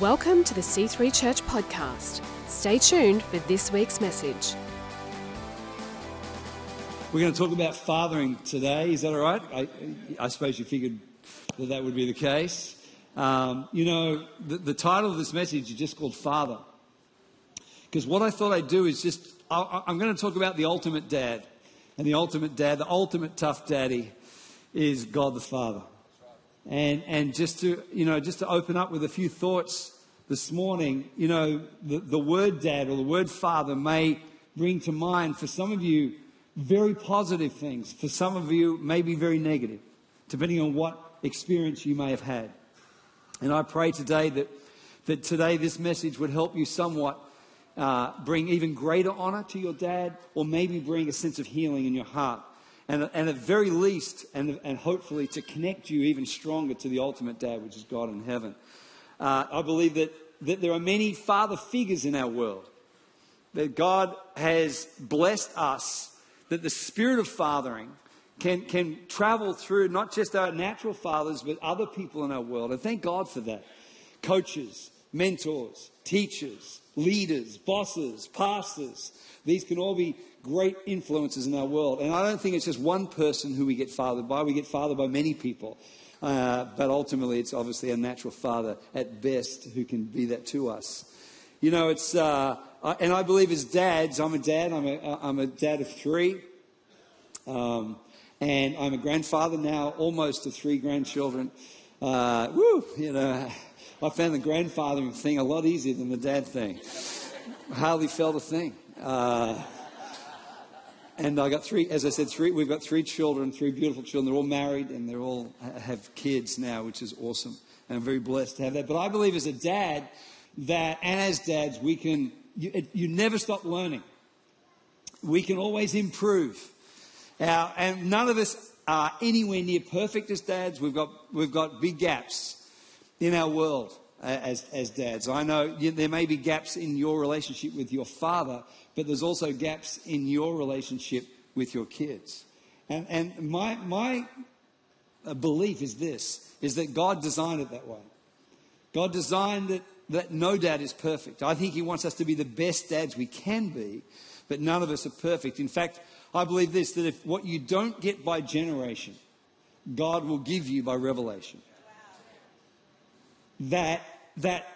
Welcome to the C3 Church podcast. Stay tuned for this week's message. We're going to talk about fathering today. Is that all right? I, I suppose you figured that that would be the case. Um, you know, the, the, title of this message is just called Father. Because what I thought I'd do is just, I, I'm going to talk about the ultimate dad. And the ultimate dad, the ultimate tough daddy, is God the Father. And, and just to, you know, just to open up with a few thoughts this morning, you know, the, the word dad or the word father may bring to mind for some of you very positive things. For some of you, maybe very negative, depending on what experience you may have had. And I pray today that, that today this message would help you somewhat uh, bring even greater honor to your dad, or maybe bring a sense of healing in your heart and, and at very least, and, and hopefully to connect you even stronger to the ultimate dad, which is God in heaven. Uh, I believe that, that there are many father figures in our world, that God has blessed us, that the spirit of fathering can, can travel through not just our natural fathers, but other people in our world. And thank God for that. Coaches, mentors, teachers, leaders, bosses, pastors, these can all be great influences in our world. And I don't think it's just one person who we get fathered by. We get fathered by many people. Uh, but ultimately, it's obviously a natural father at best who can be that to us. You know, it's, uh, and I believe as dads, I'm a dad, I'm a, I'm a dad of three. Um, and I'm a grandfather now, almost to three grandchildren. Uh, woo, you know, I found the grandfathering thing a lot easier than the dad thing. hardly felt a thing. Uh, and I got three, as I said, three. We've got three children, three beautiful children. They're all married and they all have kids now, which is awesome. And I'm very blessed to have that. But I believe as a dad that, and as dads, we can. You, you never stop learning. We can always improve. And none of us are anywhere near perfect as dads. We've got we've got big gaps in our world as, as dads. I know there may be gaps in your relationship with your father, but there's also gaps in your relationship with your kids. And, and my, my uh, belief is this, is that God designed it that way. God designed it that no dad is perfect. I think he wants us to be the best dads we can be, but none of us are perfect. In fact, I believe this, that if what you don't get by generation, God will give you by revelation. That, that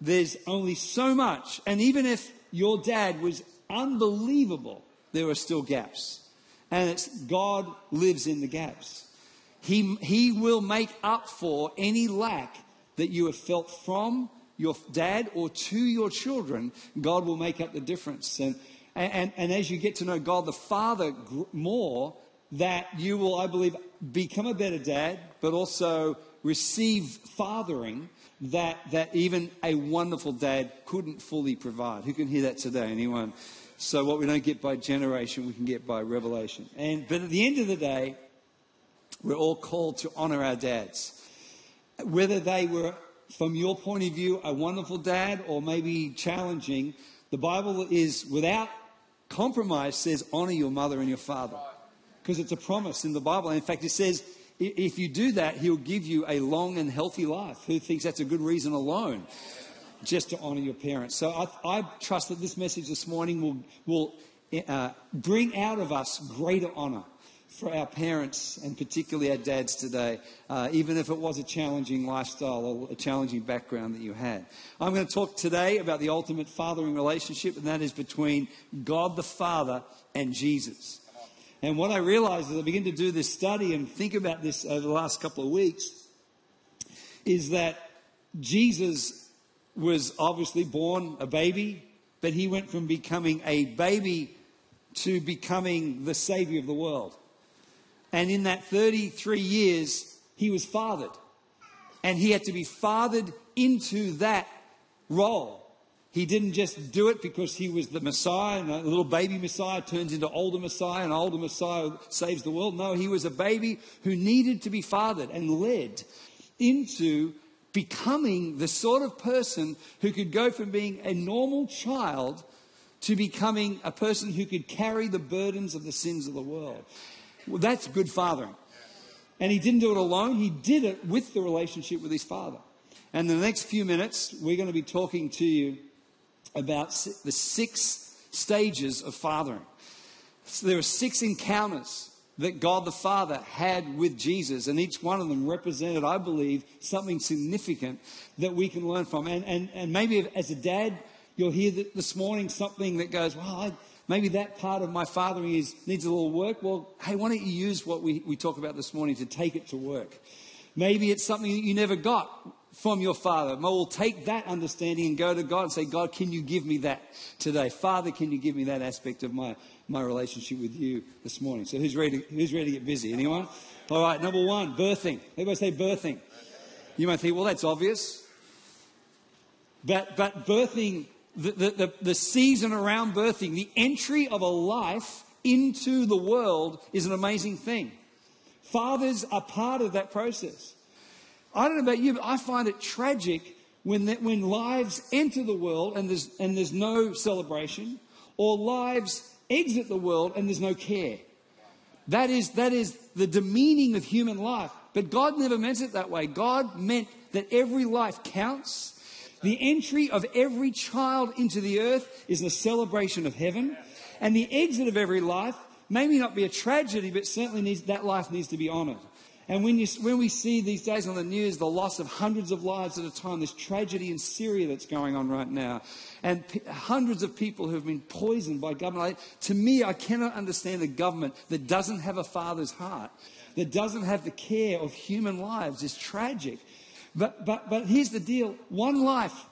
there's only so much, and even if your dad was unbelievable, there are still gaps. And it's God lives in the gaps. He, he will make up for any lack that you have felt from your dad or to your children. God will make up the difference. And, and, and as you get to know God the Father more, that you will, I believe, become a better dad, but also receive fathering that, that even a wonderful dad couldn't fully provide. Who can hear that today? Anyone? So what we don't get by generation, we can get by revelation. And but at the end of the day, we're all called to honor our dads. Whether they were, from your point of view, a wonderful dad or maybe challenging, the Bible is without compromise says honor your mother and your father. Because it's a promise in the Bible. And in fact, it says if you do that, he'll give you a long and healthy life. Who thinks that's a good reason alone? Just to honor your parents. So I, I trust that this message this morning will, will uh, bring out of us greater honor for our parents and particularly our dads today, uh, even if it was a challenging lifestyle or a challenging background that you had. I'm going to talk today about the ultimate fathering relationship, and that is between God the Father and Jesus. And what I realized as I began to do this study and think about this over the last couple of weeks is that Jesus was obviously born a baby, but he went from becoming a baby to becoming the Savior of the world. And in that 33 years, he was fathered. And he had to be fathered into that role. He didn't just do it because he was the Messiah and a little baby Messiah turns into older Messiah and older Messiah saves the world. No, he was a baby who needed to be fathered and led into becoming the sort of person who could go from being a normal child to becoming a person who could carry the burdens of the sins of the world. Well, that's good fathering. And he didn't do it alone, he did it with the relationship with his father. And in the next few minutes, we're going to be talking to you about the six stages of fathering. So there are six encounters that God the Father had with Jesus, and each one of them represented, I believe, something significant that we can learn from. And, and, and maybe as a dad, you'll hear this morning something that goes, Well, I, maybe that part of my fathering is, needs a little work. Well, hey, why don't you use what we, we talk about this morning to take it to work? Maybe it's something that you never got from your father. We'll take that understanding and go to God and say, God, can you give me that today? Father, can you give me that aspect of my, my relationship with you this morning? So who's ready, who's ready to get busy? Anyone? All right, number one, birthing. Everybody say birthing. You might think, well, that's obvious. But, but birthing, the, the, the season around birthing, the entry of a life into the world is an amazing thing. Fathers are part of that process. I don't know about you, but I find it tragic when, that, when lives enter the world and there's, and there's no celebration, or lives exit the world and there's no care. That is, that is the demeaning of human life. But God never meant it that way. God meant that every life counts. The entry of every child into the earth is a celebration of heaven. And the exit of every life maybe not be a tragedy, but certainly needs, that life needs to be honored. And when, you, when we see these days on the news the loss of hundreds of lives at a time, this tragedy in Syria that's going on right now, and p- hundreds of people who have been poisoned by government, to me, I cannot understand a government that doesn't have a father's heart, that doesn't have the care of human lives. is tragic. But, but, but here's the deal one life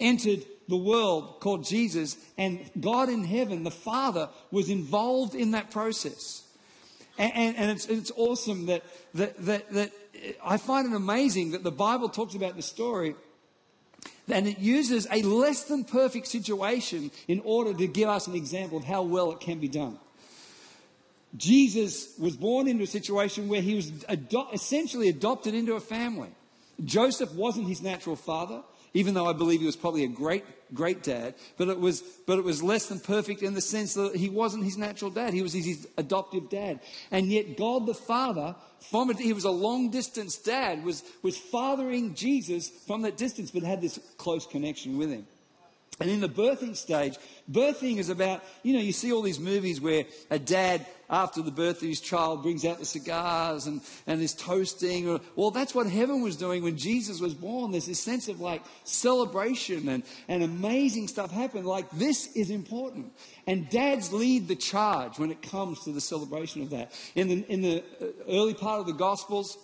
entered the world called Jesus, and God in heaven, the Father, was involved in that process. And, and, and it's, it's awesome that, that, that, that I find it amazing that the Bible talks about the story and it uses a less than perfect situation in order to give us an example of how well it can be done. Jesus was born into a situation where he was ado- essentially adopted into a family. Joseph wasn't his natural father even though I believe he was probably a great, great dad, but it was, but it was less than perfect in the sense that he wasn't his natural dad. He was his adoptive dad. And yet God the Father, from it, he was a long distance dad, was, was fathering Jesus from that distance, but had this close connection with him. And in the birthing stage, birthing is about, you know, you see all these movies where a dad, after the birth of his child, brings out the cigars and, and is toasting. Well, that's what heaven was doing when Jesus was born. There's this sense of like celebration and, and amazing stuff happened. Like, this is important. And dads lead the charge when it comes to the celebration of that. In the, in the uh, early part of the Gospels,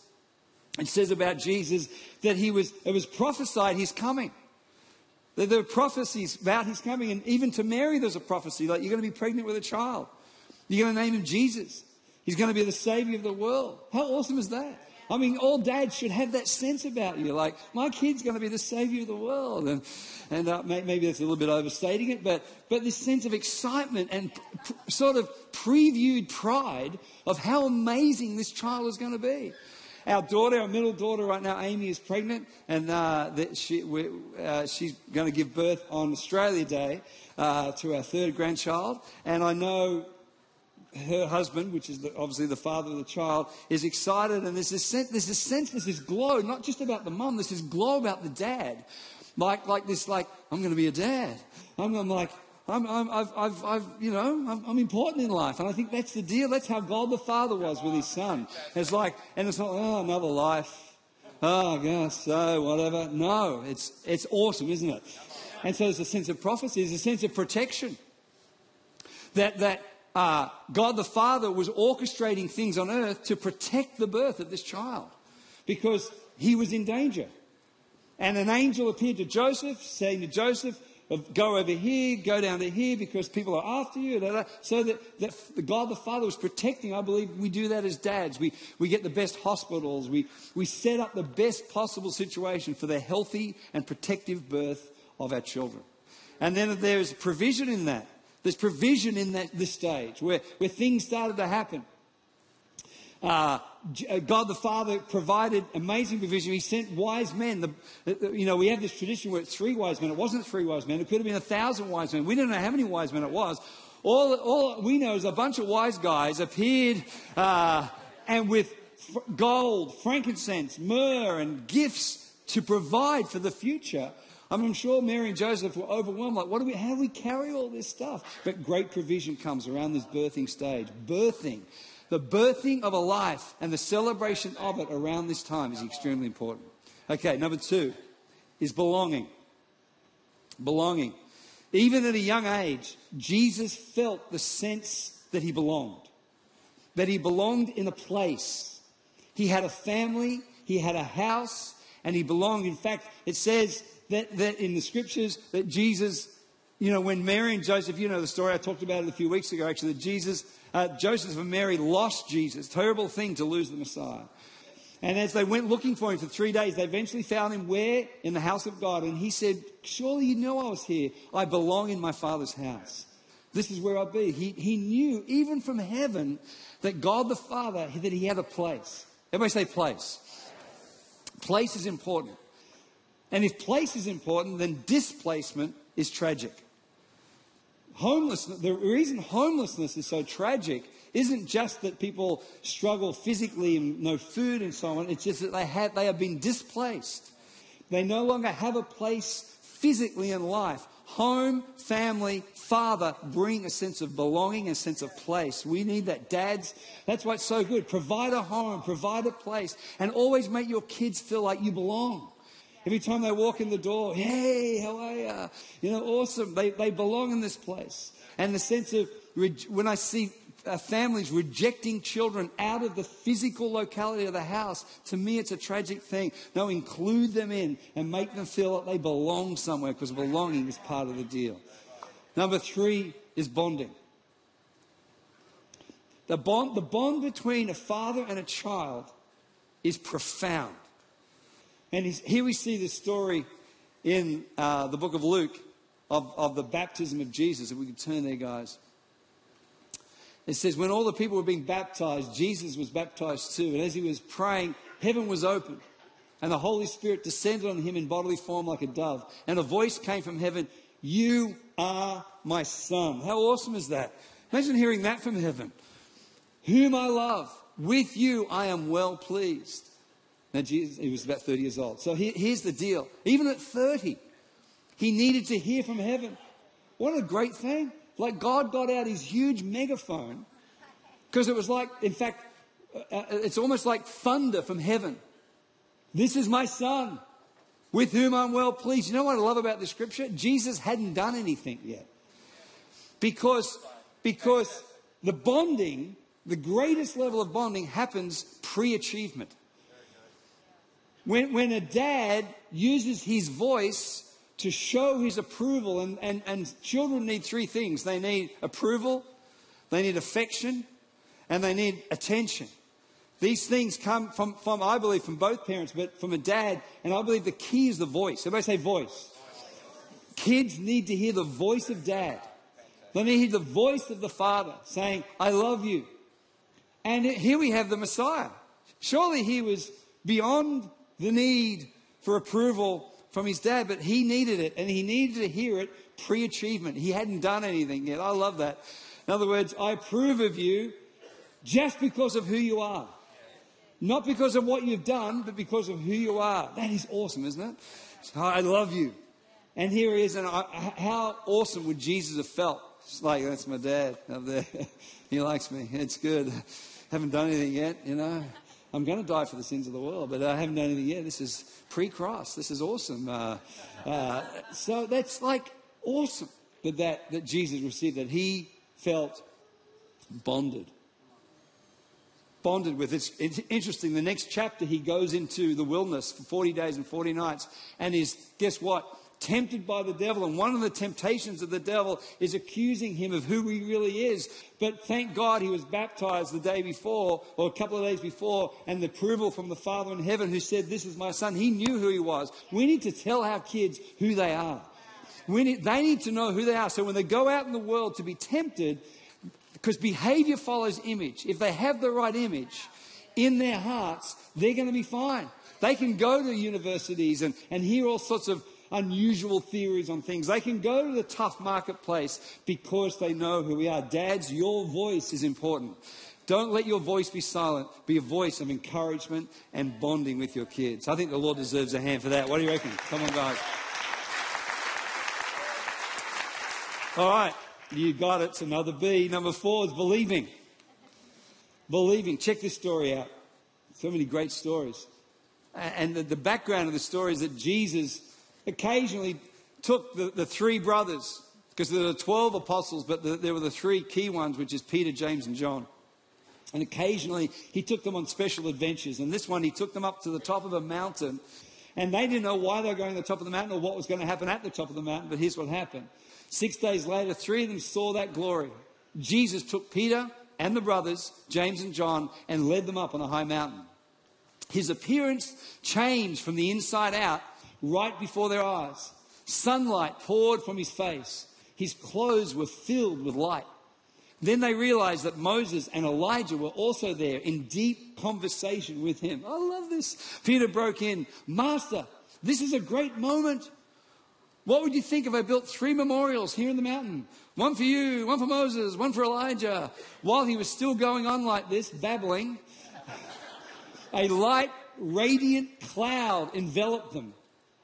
it says about Jesus that he was, it was prophesied he's coming. There are prophecies about his coming, and even to Mary, there's a prophecy like you're going to be pregnant with a child. You're going to name him Jesus. He's going to be the savior of the world. How awesome is that? I mean, all dads should have that sense about you. Like, my kid's going to be the savior of the world. And, and uh, maybe that's a little bit overstating it, but, but this sense of excitement and sort of previewed pride of how amazing this child is going to be. Our daughter, our middle daughter right now, Amy, is pregnant, and uh, she, uh, she's going to give birth on Australia Day uh, to our third grandchild. And I know her husband, which is the, obviously the father of the child, is excited, and there's this sense, there's this sense, there's this glow, not just about the mum, there's this glow about the dad, like like this, like I'm going to be a dad. I'm, I'm like I'm, I'm, I've, I've, I've, you know, I'm, I'm, important in life. And I think that's the deal. That's how God the Father was with his son. It's like, and it's not, oh, another life. Oh, gosh, so whatever. No, it's, it's awesome, isn't it? And so there's a sense of prophecy, there's a sense of protection. That, that uh, God the Father was orchestrating things on earth to protect the birth of this child because he was in danger. And an angel appeared to Joseph, saying to Joseph, of go over here, go down to here because people are after you. Da, da. So that, that God the Father was protecting. I believe we do that as dads. We, we get the best hospitals. We, we set up the best possible situation for the healthy and protective birth of our children. And then there's provision in that. There's provision in that, this stage where, where things started to happen. Uh, uh, God the Father provided amazing provision. He sent wise men. The, you know, we have this tradition where it's three wise men. It wasn't three wise men. It could have been a thousand wise men. We don't know how many wise men it was. All, all we know is a bunch of wise guys appeared uh, and with gold, frankincense, myrrh, and gifts to provide for the future. I'm sure Mary and Joseph were overwhelmed. Like, what do we, how do we carry all this stuff? But great provision comes around this birthing stage. Birthing. The birthing of a life and the celebration of it around this time is extremely important. Okay, number two is belonging. Belonging. Even at a young age, Jesus felt the sense that he belonged, that he belonged in a place. He had a family, he had a house, and he belonged. In fact, it says that, that in the scriptures that Jesus, you know, when Mary and Joseph, you know the story, I talked about it a few weeks ago actually, that Jesus, uh, Joseph and Mary lost Jesus. Terrible thing to lose the Messiah. And as they went looking for him for three days, they eventually found him where? In the house of God. And he said, Surely you know I was here. I belong in my Father's house. This is where I'll be. He, he knew, even from heaven, that God the Father, that he had a place. Everybody say place. Place is important. And if place is important, then displacement is tragic. Homelessness, the reason homelessness is so tragic isn't just that people struggle physically and no food and so on. It's just that they have, they have been displaced. They no longer have a place physically in life. Home, family, father bring a sense of belonging, a sense of place. We need that. Dads, that's why it's so good. Provide a home, provide a place, and always make your kids feel like you belong. Every time they walk in the door, hey, how are you? You know, awesome. They, they belong in this place. And the sense of, when I see uh, families rejecting children out of the physical locality of the house, to me it's a tragic thing. No, include them in and make them feel that they belong somewhere because belonging is part of the deal. Number three is bonding. The bond, the bond between a father and a child is profound. And here we see the story in uh, the book of Luke of, of the baptism of Jesus. If we could turn there, guys. It says, when all the people were being baptized, Jesus was baptized too. And as he was praying, heaven was opened. And the Holy Spirit descended on him in bodily form like a dove. And a voice came from heaven You are my son. How awesome is that? Imagine hearing that from heaven. Whom I love, with you I am well pleased. Now, Jesus, he was about 30 years old. So here's the deal. Even at 30, he needed to hear from heaven. What a great thing. Like God got out his huge megaphone because it was like, in fact, uh, uh, it's almost like thunder from heaven. This is my son with whom I'm well pleased. You know what I love about this scripture? Jesus hadn't done anything yet. Because, because the bonding, the greatest level of bonding happens pre achievement. When, when a dad uses his voice to show his approval. And, and, and children need three things they need approval, they need affection, and they need attention. These things come from, from, I believe, from both parents, but from a dad. And I believe the key is the voice. Everybody say voice. Kids need to hear the voice of dad. They need to hear the voice of the father saying, I love you. And here we have the Messiah. Surely he was beyond the need for approval from his dad, but he needed it and he needed to hear it pre achievement. He hadn't done anything yet. I love that. In other words, I approve of you just because of who you are. Not because of what you've done, but because of who you are. That is awesome, isn't it? So I love you. And here he is. And I, how awesome would Jesus have felt? It's like, that's my dad up there. he likes me. It's good. Haven't done anything yet, you know. I'm going to die for the sins of the world, but I haven't done anything yet. This is pre cross. This is awesome. Uh, uh, so that's like awesome that, that, that Jesus received that. He felt bonded. Bonded with. It's, it's interesting. The next chapter, he goes into the wilderness for 40 days and 40 nights and is, guess what? Tempted by the devil. And one of the temptations of the devil is accusing him of who he really is. But thank God he was baptized the day before or a couple of days before and the approval from the Father in heaven who said, This is my son. He knew who he was. We need to tell our kids who they are. Need, they need to know who they are. So when they go out in the world to be tempted, because behavior follows image. If they have the right image in their hearts, they're going to be fine. They can go to universities and, and hear all sorts of unusual theories on things. They can go to the tough marketplace because they know who we are. Dads, your voice is important. Don't let your voice be silent. Be a voice of encouragement and bonding with your kids. I think the Lord deserves a hand for that. What do you reckon? Come on, guys. All right, you got it. It's another B. Number four is believing. Believing. Check this story out. So many great stories. And the, the background of the story is that Jesus occasionally took the, the three brothers, because there were 12 apostles, but the, there were the three key ones, which is Peter, James, and John. And occasionally he took them on special adventures. And this one, he took them up to the top of a mountain. And they didn't know why they were going to the top of the mountain or what was going to happen at the top of the mountain. But here's what happened. Six days later, three of them saw that glory. Jesus took Peter and the brothers, James and John, and led them up on a high mountain. His appearance changed from the inside out right before their eyes. Sunlight poured from his face. His clothes were filled with light. Then they realized that Moses and Elijah were also there in deep conversation with him. I love this. Peter broke in, Master, this is a great moment. What would you think if I built three memorials here in the mountain? One for you, one for Moses, one for Elijah. While he was still going on like this, babbling, a light, radiant cloud enveloped them.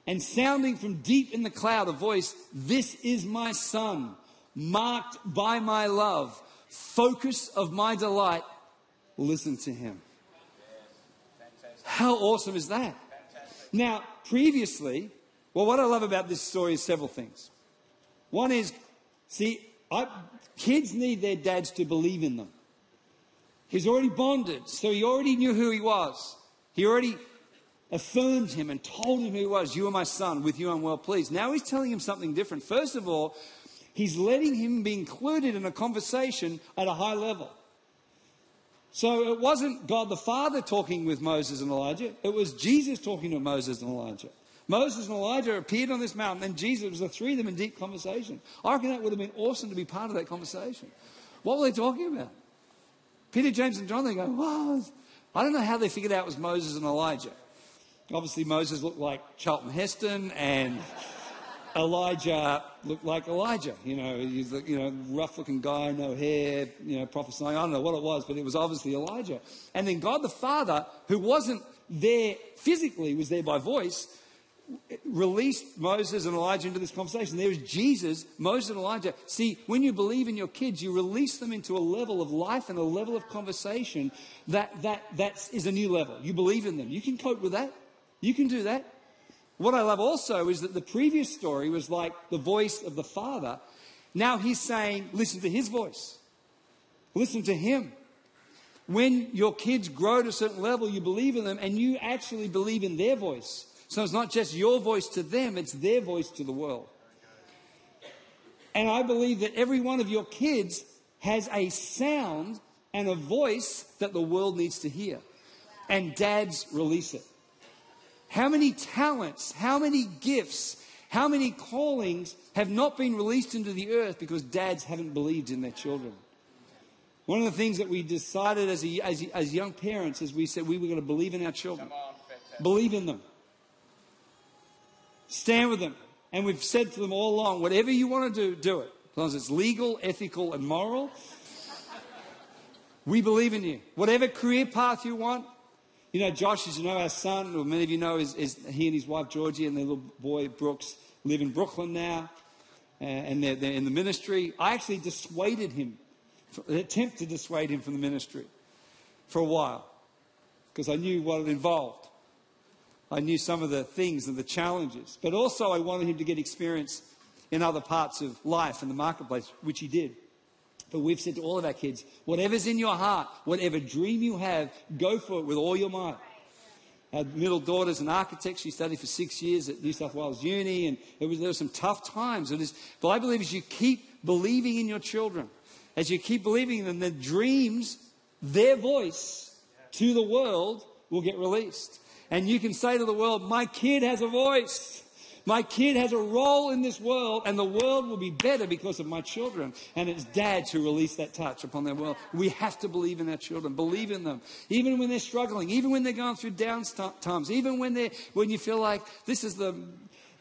And sounding from deep in the cloud, a voice, This is my son, marked by my love, focus of my delight. Listen to him. How awesome is that? Now, previously, well, what I love about this story is several things. One is, see, I, kids need their dads to believe in them. He's already bonded, so he already knew who he was. He already affirmed him and told him who he was. You are my son, with you I'm well pleased. Now he's telling him something different. First of all, he's letting him be included in a conversation at a high level. So it wasn't God the Father talking with Moses and Elijah, it was Jesus talking to Moses and Elijah. Moses and Elijah appeared on this mountain, and Jesus was the three of them in deep conversation. I reckon that would have been awesome to be part of that conversation. What were they talking about? Peter, James, and John, they go, Whoa. I don't know how they figured out it was Moses and Elijah. Obviously, Moses looked like Charlton Heston, and Elijah looked like Elijah. You know, he's the, you know rough-looking guy, no hair, you know, prophesying. I don't know what it was, but it was obviously Elijah. And then God the Father, who wasn't there physically, was there by voice, released Moses and Elijah into this conversation. There was Jesus, Moses and Elijah. See, when you believe in your kids, you release them into a level of life and a level of conversation that, that, that is a new level. You believe in them. You can cope with that. You can do that. What I love also is that the previous story was like the voice of the Father. Now he's saying, listen to his voice. Listen to him. When your kids grow to a certain level, you believe in them and you actually believe in their voice. So it's not just your voice to them, it's their voice to the world. And I believe that every one of your kids has a sound and a voice that the world needs to hear. And dads release it. How many talents, how many gifts, how many callings have not been released into the earth because dads haven't believed in their children? One of the things that we decided as, a, as, as young parents is we said we were going to believe in our children, believe in them, stand with them. And we've said to them all along whatever you want to do, do it. As long as it's legal, ethical, and moral. We believe in you. Whatever career path you want, you know, Josh, as you know, our son, or many of you know, is, is he and his wife Georgie and their little boy Brooks live in Brooklyn now, uh, and they're, they're in the ministry. I actually dissuaded him, attempted to dissuade him from the ministry for a while, because I knew what it involved. I knew some of the things and the challenges, but also I wanted him to get experience in other parts of life and the marketplace, which he did. But we've said to all of our kids, whatever's in your heart, whatever dream you have, go for it with all your might. Our middle daughter's an architect. She studied for six years at New South Wales Uni, and was, there were some tough times. It is, but I believe as you keep believing in your children, as you keep believing in them, their dreams, their voice to the world will get released. And you can say to the world, My kid has a voice. My kid has a role in this world, and the world will be better because of my children. And it's dads who release that touch upon their world. We have to believe in our children, believe in them, even when they're struggling, even when they're going through down times, even when they when you feel like this is the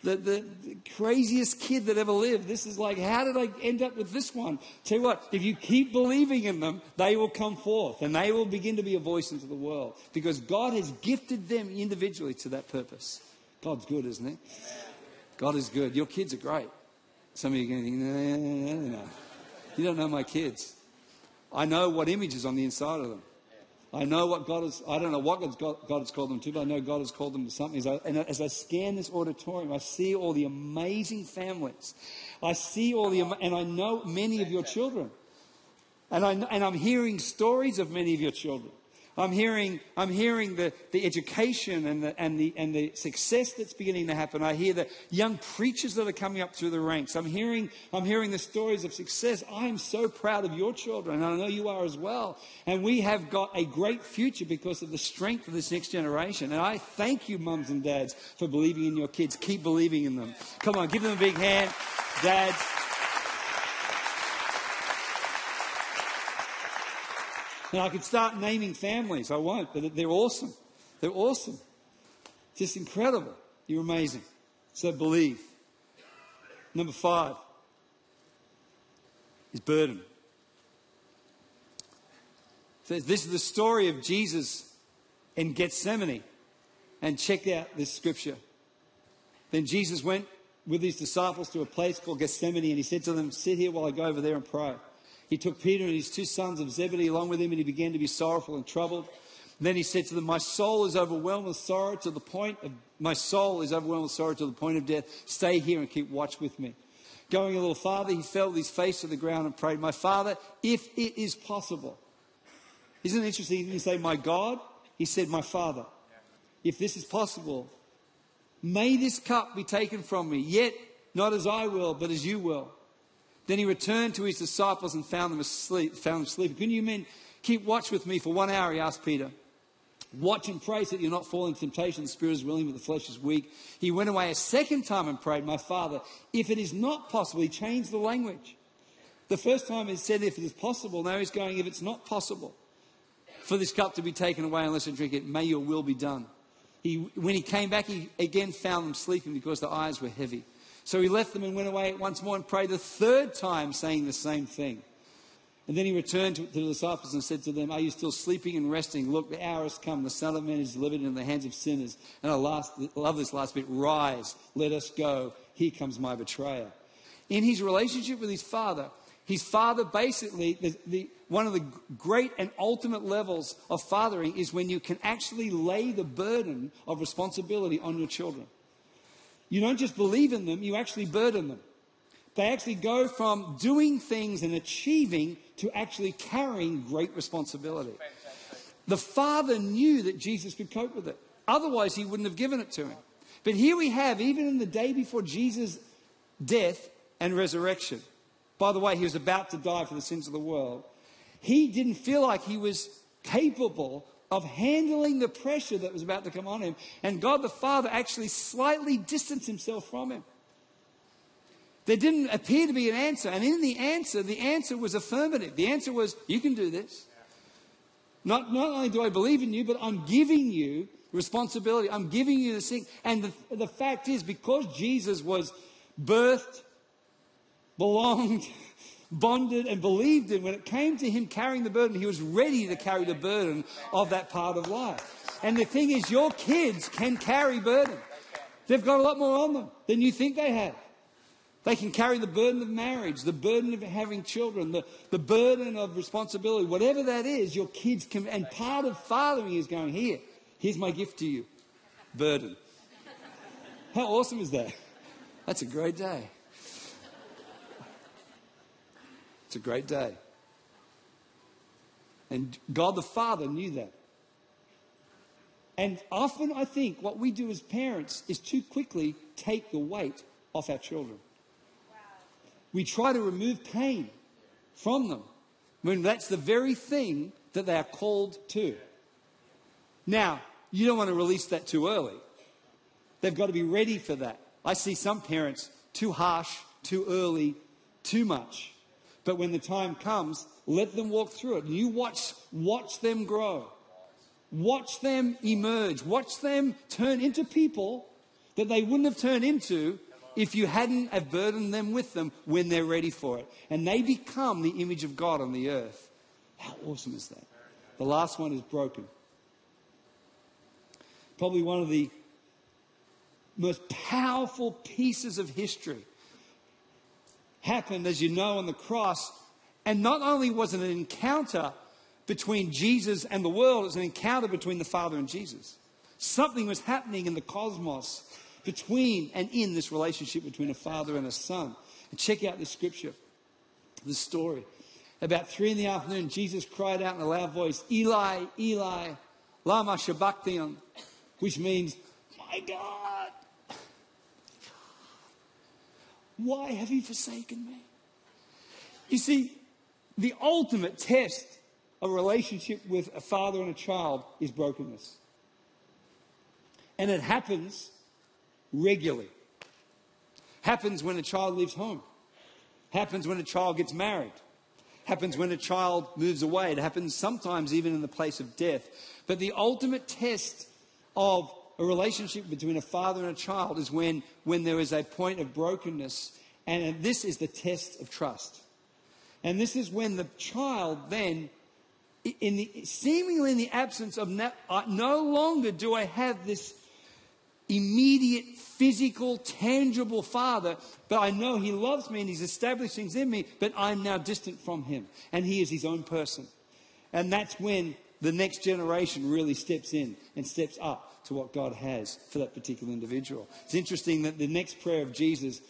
the, the, the, craziest kid that ever lived. This is like, how did I end up with this one? Tell you what, if you keep believing in them, they will come forth and they will begin to be a voice into the world because God has gifted them individually to that purpose. God's good, isn't he? God is good. Your kids are great. Some of you are going no, no, no, no. You don't know my kids. I know what image is on the inside of them. I know what God has, I don't know what God, God has called them to, but I know God has called them to something. And as I scan this auditorium, I see all the amazing families. I see all the, and I know many of your children. And, I, and I'm hearing stories of many of your children. I'm hearing, I'm hearing the, the education and the, and, the, and the success that's beginning to happen. I hear the young preachers that are coming up through the ranks. I'm hearing, I'm hearing the stories of success. I am so proud of your children, and I know you are as well. And we have got a great future because of the strength of this next generation. And I thank you, mums and dads, for believing in your kids. Keep believing in them. Come on, give them a big hand, dads. And I could start naming families. I won't, but they're awesome. They're awesome. Just incredible. You're amazing. So believe. Number five is burden. This is the story of Jesus in Gethsemane. And check out this scripture. Then Jesus went with his disciples to a place called Gethsemane and he said to them, Sit here while I go over there and pray. He took Peter and his two sons of Zebedee along with him, and he began to be sorrowful and troubled. then he said to them, My soul is overwhelmed with sorrow to the point of my soul is overwhelmed with sorrow to the point of death. Stay here and keep watch with me. Going a little farther, he fell with his face to the ground and prayed, My Father, if it is possible. Isn't it interesting? He didn't say, My God. He said, My Father. If this is possible, may this cup be taken from me, yet not as I will, but as you will. Then he returned to his disciples and found them asleep. Found them sleeping. Can you men keep watch with me for one hour? He asked Peter. Watch and pray so that you're not falling into temptation. The spirit is willing, but the flesh is weak. He went away a second time and prayed, My Father, if it is not possible, he changed the language. The first time he said, If it is possible, now he's going, If it's not possible for this cup to be taken away unless I drink it, may your will be done. He, when he came back, he again found them sleeping because their eyes were heavy. So he left them and went away once more and prayed the third time, saying the same thing. And then he returned to, the disciples and said to them, Are you still sleeping and resting? Look, the hour has come. The Son of Man is delivered into the hands of sinners. And I last, love this last bit Rise, let us go. Here comes my betrayer. In his relationship with his father, his father basically, the, the, one of the great and ultimate levels of fathering is when you can actually lay the burden of responsibility on your children. You don't just believe in them, you actually burden them. They actually go from doing things and achieving to actually carrying great responsibility. The Father knew that Jesus could cope with it. Otherwise, he wouldn't have given it to him. But here we have, even in the day before Jesus' death and resurrection, by the way, he was about to die for the sins of the world, he didn't feel like he was capable of handling the pressure that was about to come on him. And God the Father actually slightly distanced himself from him. There didn't appear to be an answer. And in the answer, the answer was affirmative. The answer was, You can do this. Not, not only do I believe in you, but I'm giving you responsibility. I'm giving you this thing. And the, the fact is, because Jesus was birthed, belonged, bonded and believed in, when it came to him carrying the burden, he was ready to carry the burden of that part of life. And the thing is, your kids can carry burden. They've got a lot more on them than you think they have. They can carry the burden of marriage, the burden of having children, the, the burden of responsibility, whatever that is, your kids can. And part of fathering is going, here, here's my gift to you burden. How awesome is that? That's a great day. It's a great day. And God the Father knew that. And often I think what we do as parents is too quickly take the weight off our children. We try to remove pain from them when that's the very thing that they are called to. Now, you don't want to release that too early. They've got to be ready for that. I see some parents too harsh, too early, too much. But when the time comes, let them walk through it. You watch, watch them grow. Watch them emerge. Watch them turn into people that they wouldn't have turned into if you hadn't have burdened them with them when they're ready for it. And they become the image of God on the earth. How awesome is that? The last one is broken. Probably one of the most powerful pieces of history happened, as you know, on the cross. And not only was it an encounter between Jesus and the world, it was an encounter between the Father and Jesus. Something was happening in the cosmos between and in this relationship between a father and a son. And check out this scripture, the story. About three in the afternoon, Jesus cried out in a loud voice, Eli, Eli, Lama Sabachthani, which means, My God, why have you forsaken me? You see, the ultimate test of a relationship with a father and a child is brokenness. And it happens regularly. Happens when a child leaves home. Happens when a child gets married. Happens when a child moves away. It happens sometimes even in the place of death. But the ultimate test of a relationship between a father and a child is when, when there is a point of brokenness. And this is the test of trust. And this is when the child then, in the, seemingly in the absence of no, uh, no longer do I have this immediate, physical, tangible father, but I know he loves me and he's established things in me, but I'm now distant from him. And he is his own person. And that's when the next generation really steps in and steps up to what God has for that particular individual. It's interesting that the next prayer of Jesus,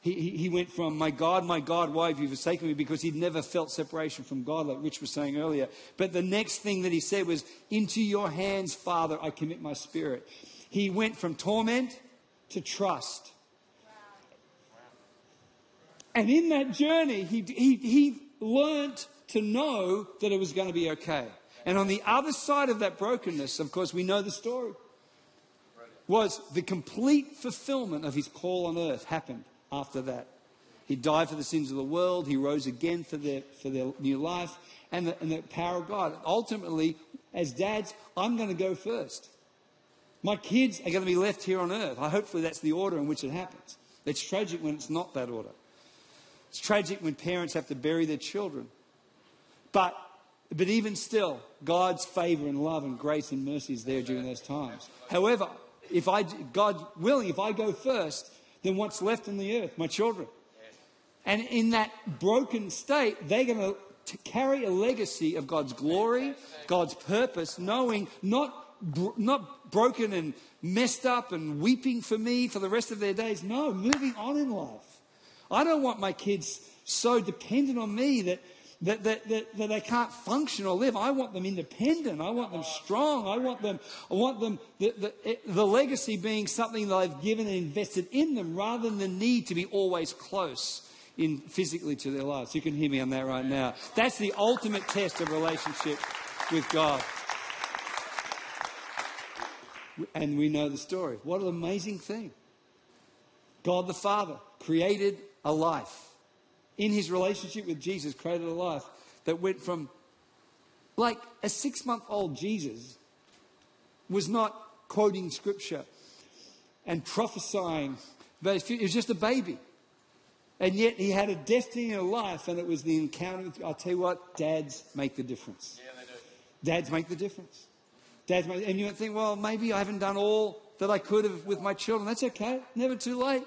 he, he, he went from, My God, my God, why have you forsaken me? Because he'd never felt separation from God, like Rich was saying earlier. But the next thing that he said was, Into your hands, Father, I commit my spirit. He went from torment to trust. And in that journey, he, he, he learned to know that it was going to be okay. And on the other side of that brokenness, of course, we know the story, was the complete fulfillment of his call on earth happened after that. He died for the sins of the world. He rose again for their, for their new life and the, and the power of God. Ultimately, as dads, I'm going to go first. My kids are going to be left here on earth. Hopefully, that's the order in which it happens. It's tragic when it's not that order. It's tragic when parents have to bury their children. But, but even still, God's favor and love and grace and mercy is there during those times. However, if I, God willing, if I go first, then what's left in the earth? My children. And in that broken state, they're going to carry a legacy of God's glory, God's purpose, knowing not not broken and messed up and weeping for me for the rest of their days. No, moving on in life. I don't want my kids so dependent on me that, that, that, that, that they can't function or live. I want them independent. I want them strong. I want them, I want them, the, the, the legacy being something that I've given and invested in them rather than the need to be always close in physically to their lives. You can hear me on that right now. That's the ultimate test of relationship with God and we know the story. What an amazing thing. God the Father created a life. In his relationship with Jesus, created a life that went from like a six month old Jesus was not quoting scripture and prophesying, but it was just a baby. And yet he had a destiny in a life, and it was the encounter. With, I'll tell you what, dads make the difference. Yeah, they do. dads make the difference. Dad's my, and you might think, well, maybe I haven't done all that I could have with my children. That's okay. Never too late.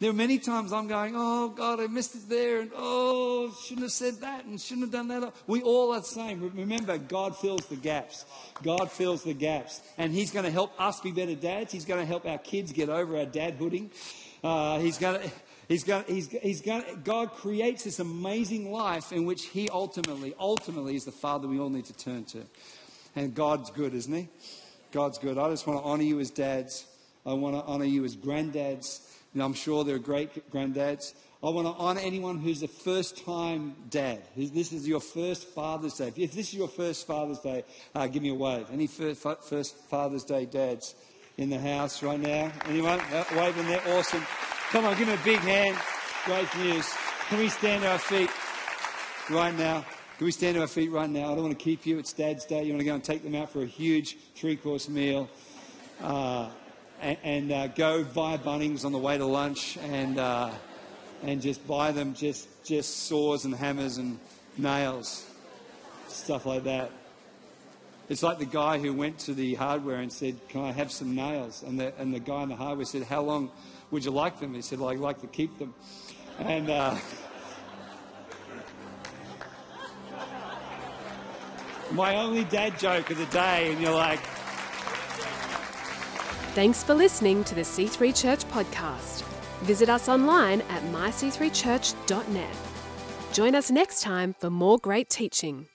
There are many times I'm going, oh, God, I missed it there, and oh, shouldn't have said that, and shouldn't have done that. We all are the same. Remember, God fills the gaps. God fills the gaps. And He's going to help us be better dads. He's going to help our kids get over our dadhooding. Uh, he's going to. He's going, he's, he's going, God creates this amazing life in which He ultimately, ultimately is the Father we all need to turn to. And God's good, isn't He? God's good. I just want to honor you as dads. I want to honor you as granddads. I'm sure there are great granddads. I want to honor anyone who's a first time dad. This is your first Father's Day. If this is your first Father's Day, uh, give me a wave. Any first, first Father's Day dads in the house right now? Anyone? Uh, waving there? Awesome. Come on, give me a big hand. Great news. Can we stand to our feet right now? Can we stand to our feet right now? I don't want to keep you. It's Dad's Day. You want to go and take them out for a huge three course meal. Uh, and, and uh, go via Bunnings on the way to lunch and, uh, and just buy them just, just saws and hammers and nails, stuff like that. It's like the guy who went to the hardware and said, Can I have some nails? And the, and the guy in the hardware said, How long would you like them? He said, well, I'd like to keep them. And. Uh, my only dad joke of the day, and you're like, Thanks for listening to the C3 Church podcast. Visit us online at myc3church.net. Join us next time for more great teaching.